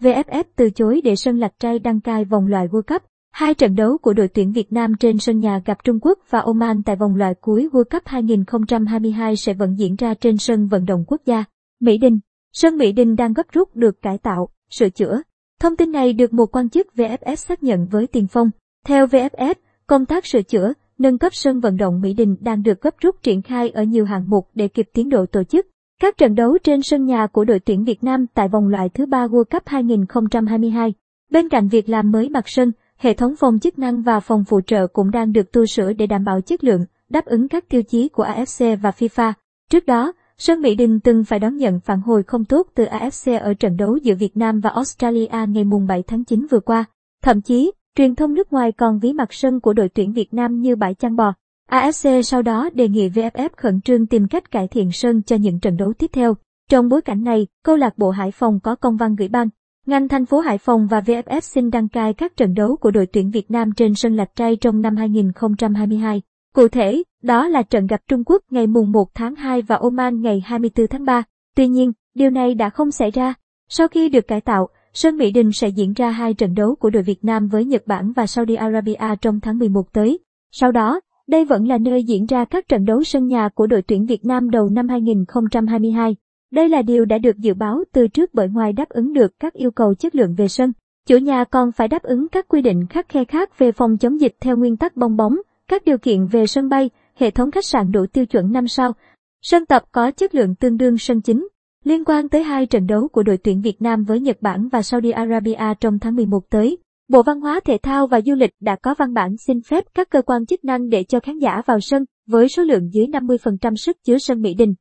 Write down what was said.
VFF từ chối để sân Lạch trai đăng cai vòng loại World Cup. Hai trận đấu của đội tuyển Việt Nam trên sân nhà gặp Trung Quốc và Oman tại vòng loại cuối World Cup 2022 sẽ vẫn diễn ra trên sân vận động quốc gia. Mỹ Đình Sân Mỹ Đình đang gấp rút được cải tạo, sửa chữa. Thông tin này được một quan chức VFF xác nhận với Tiền Phong. Theo VFF, công tác sửa chữa, nâng cấp sân vận động Mỹ Đình đang được gấp rút triển khai ở nhiều hạng mục để kịp tiến độ tổ chức. Các trận đấu trên sân nhà của đội tuyển Việt Nam tại vòng loại thứ ba World Cup 2022. Bên cạnh việc làm mới mặt sân, hệ thống phòng chức năng và phòng phụ trợ cũng đang được tu sửa để đảm bảo chất lượng, đáp ứng các tiêu chí của AFC và FIFA. Trước đó, sân Mỹ Đình từng phải đón nhận phản hồi không tốt từ AFC ở trận đấu giữa Việt Nam và Australia ngày mùng 7 tháng 9 vừa qua. Thậm chí, truyền thông nước ngoài còn ví mặt sân của đội tuyển Việt Nam như bãi chăn bò. AFC sau đó đề nghị VFF khẩn trương tìm cách cải thiện sân cho những trận đấu tiếp theo. Trong bối cảnh này, câu lạc bộ Hải Phòng có công văn gửi ban. Ngành thành phố Hải Phòng và VFF xin đăng cai các trận đấu của đội tuyển Việt Nam trên sân Lạch Tray trong năm 2022. Cụ thể, đó là trận gặp Trung Quốc ngày mùng 1 tháng 2 và Oman ngày 24 tháng 3. Tuy nhiên, điều này đã không xảy ra. Sau khi được cải tạo, sân Mỹ Đình sẽ diễn ra hai trận đấu của đội Việt Nam với Nhật Bản và Saudi Arabia trong tháng 11 tới. Sau đó, đây vẫn là nơi diễn ra các trận đấu sân nhà của đội tuyển Việt Nam đầu năm 2022. Đây là điều đã được dự báo từ trước bởi ngoài đáp ứng được các yêu cầu chất lượng về sân, chủ nhà còn phải đáp ứng các quy định khắc khe khác về phòng chống dịch theo nguyên tắc bong bóng, các điều kiện về sân bay, hệ thống khách sạn đủ tiêu chuẩn 5 sao. Sân tập có chất lượng tương đương sân chính. Liên quan tới hai trận đấu của đội tuyển Việt Nam với Nhật Bản và Saudi Arabia trong tháng 11 tới, Bộ Văn hóa, Thể thao và Du lịch đã có văn bản xin phép các cơ quan chức năng để cho khán giả vào sân với số lượng dưới 50% sức chứa sân Mỹ Đình.